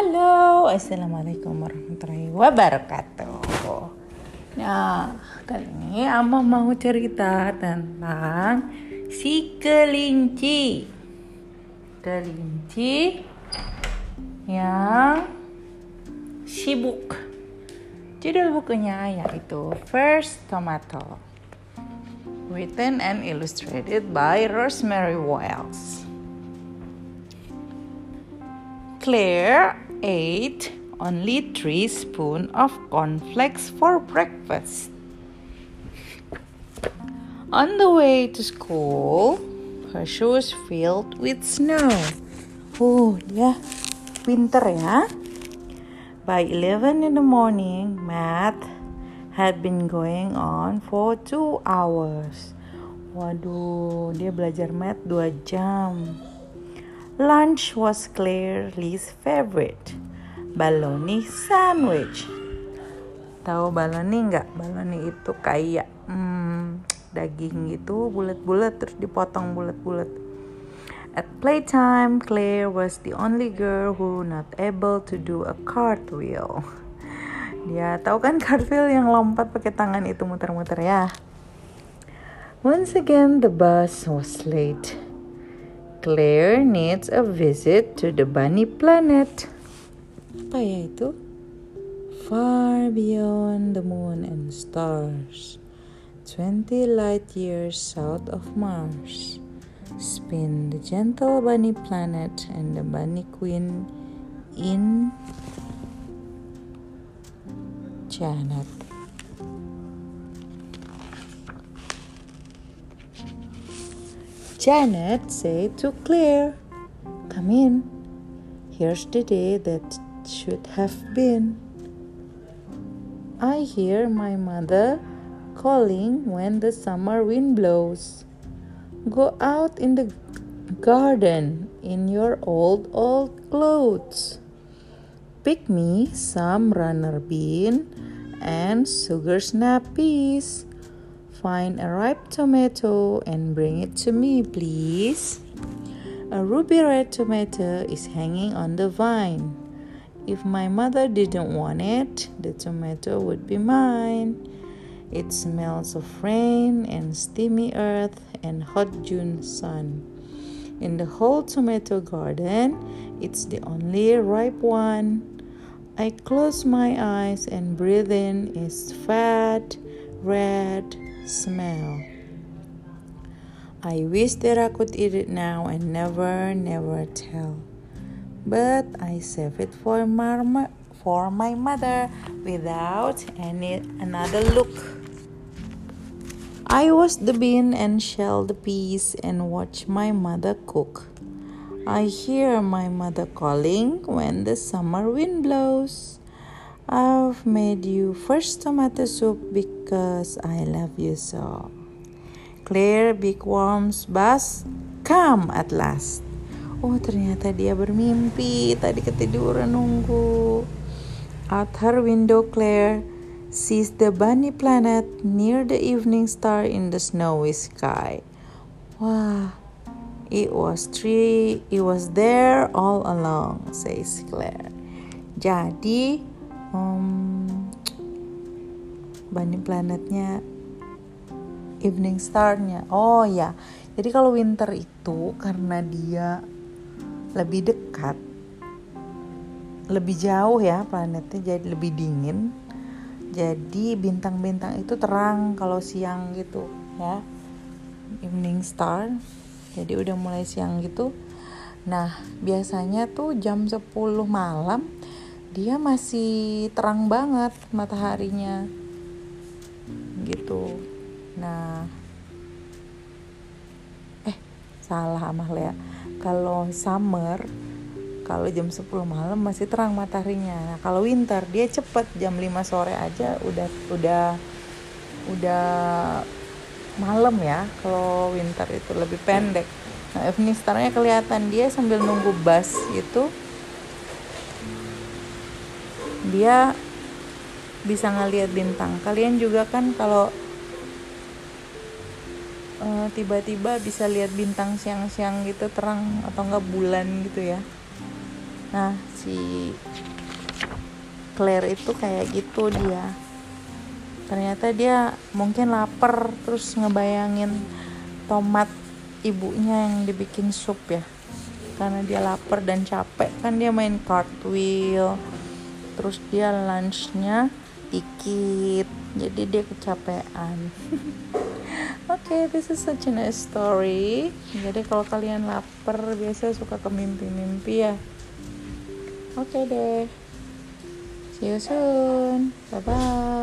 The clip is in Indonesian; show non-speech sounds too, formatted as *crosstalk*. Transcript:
Halo, Assalamualaikum warahmatullahi wabarakatuh. Nah, kali ini Ama mau cerita tentang si kelinci. Kelinci yang sibuk. Judul bukunya yaitu First Tomato Written and illustrated by Rosemary Wells. Claire ate only three spoons of cornflakes for breakfast. On the way to school, her shoes filled with snow. Oh, dia pinter ya. By 11 in the morning, math had been going on for two hours. Waduh, dia belajar math 2 jam. Lunch was Claire's favorite. Baloney sandwich. Tahu baloney nggak? Baloney itu kayak hmm, daging gitu, bulat-bulat terus dipotong bulat-bulat. At playtime, Claire was the only girl who not able to do a cartwheel. Dia tahu kan cartwheel yang lompat pakai tangan itu muter-muter ya. Once again, the bus was late. Claire needs a visit to the bunny planet. Apa ya itu? Far beyond the moon and stars, 20 light years south of Mars, spin the gentle bunny planet and the bunny queen in Janet. Janet said to Claire, Come in. Here's the day that should have been. I hear my mother calling when the summer wind blows. Go out in the garden in your old, old clothes. Pick me some runner bean and sugar snappies. Find a ripe tomato and bring it to me, please. A ruby red tomato is hanging on the vine. If my mother didn't want it, the tomato would be mine. It smells of rain and steamy earth and hot June sun. In the whole tomato garden, it's the only ripe one. I close my eyes and breathe in its fat, red, smell. I wish that I could eat it now and never, never tell. But I save it for my, for my mother without any another look. I wash the bean and shell the peas and watch my mother cook. I hear my mother calling when the summer wind blows. I've made you first tomato soup because I love you so. Claire big worms bus come at last. Oh ternyata dia bermimpi tadi ketiduran nunggu. Out her window Claire sees the bunny planet near the evening star in the snowy sky. Wah, it was tree, it was there all along, says Claire. Jadi um, bunny planetnya. Evening starnya. Oh ya jadi kalau winter itu karena dia lebih dekat lebih jauh ya planetnya jadi lebih dingin. Jadi bintang-bintang itu terang kalau siang gitu ya. Evening star. Jadi udah mulai siang gitu. Nah biasanya tuh jam 10 malam dia masih terang banget mataharinya. Gitu. Nah. Eh salah Amal ya kalau summer kalau jam 10 malam masih terang mataharinya. Nah kalau winter dia cepet jam 5 sore aja udah udah udah malam ya. Kalau winter itu lebih pendek. Nah starnya kelihatan dia sambil nunggu bus itu dia bisa ngelihat bintang. Kalian juga kan kalau uh, tiba-tiba bisa lihat bintang siang-siang gitu terang atau enggak bulan gitu ya. Nah si Claire itu kayak gitu dia. Ternyata dia mungkin lapar terus ngebayangin tomat ibunya yang dibikin sup ya. Karena dia lapar dan capek kan dia main cartwheel terus dia lunchnya dikit. Jadi dia kecapean. *laughs* Oke okay, this is such a nice story. Jadi kalau kalian lapar biasa suka ke mimpi-mimpi ya. Oke okay deh. See you soon. Bye bye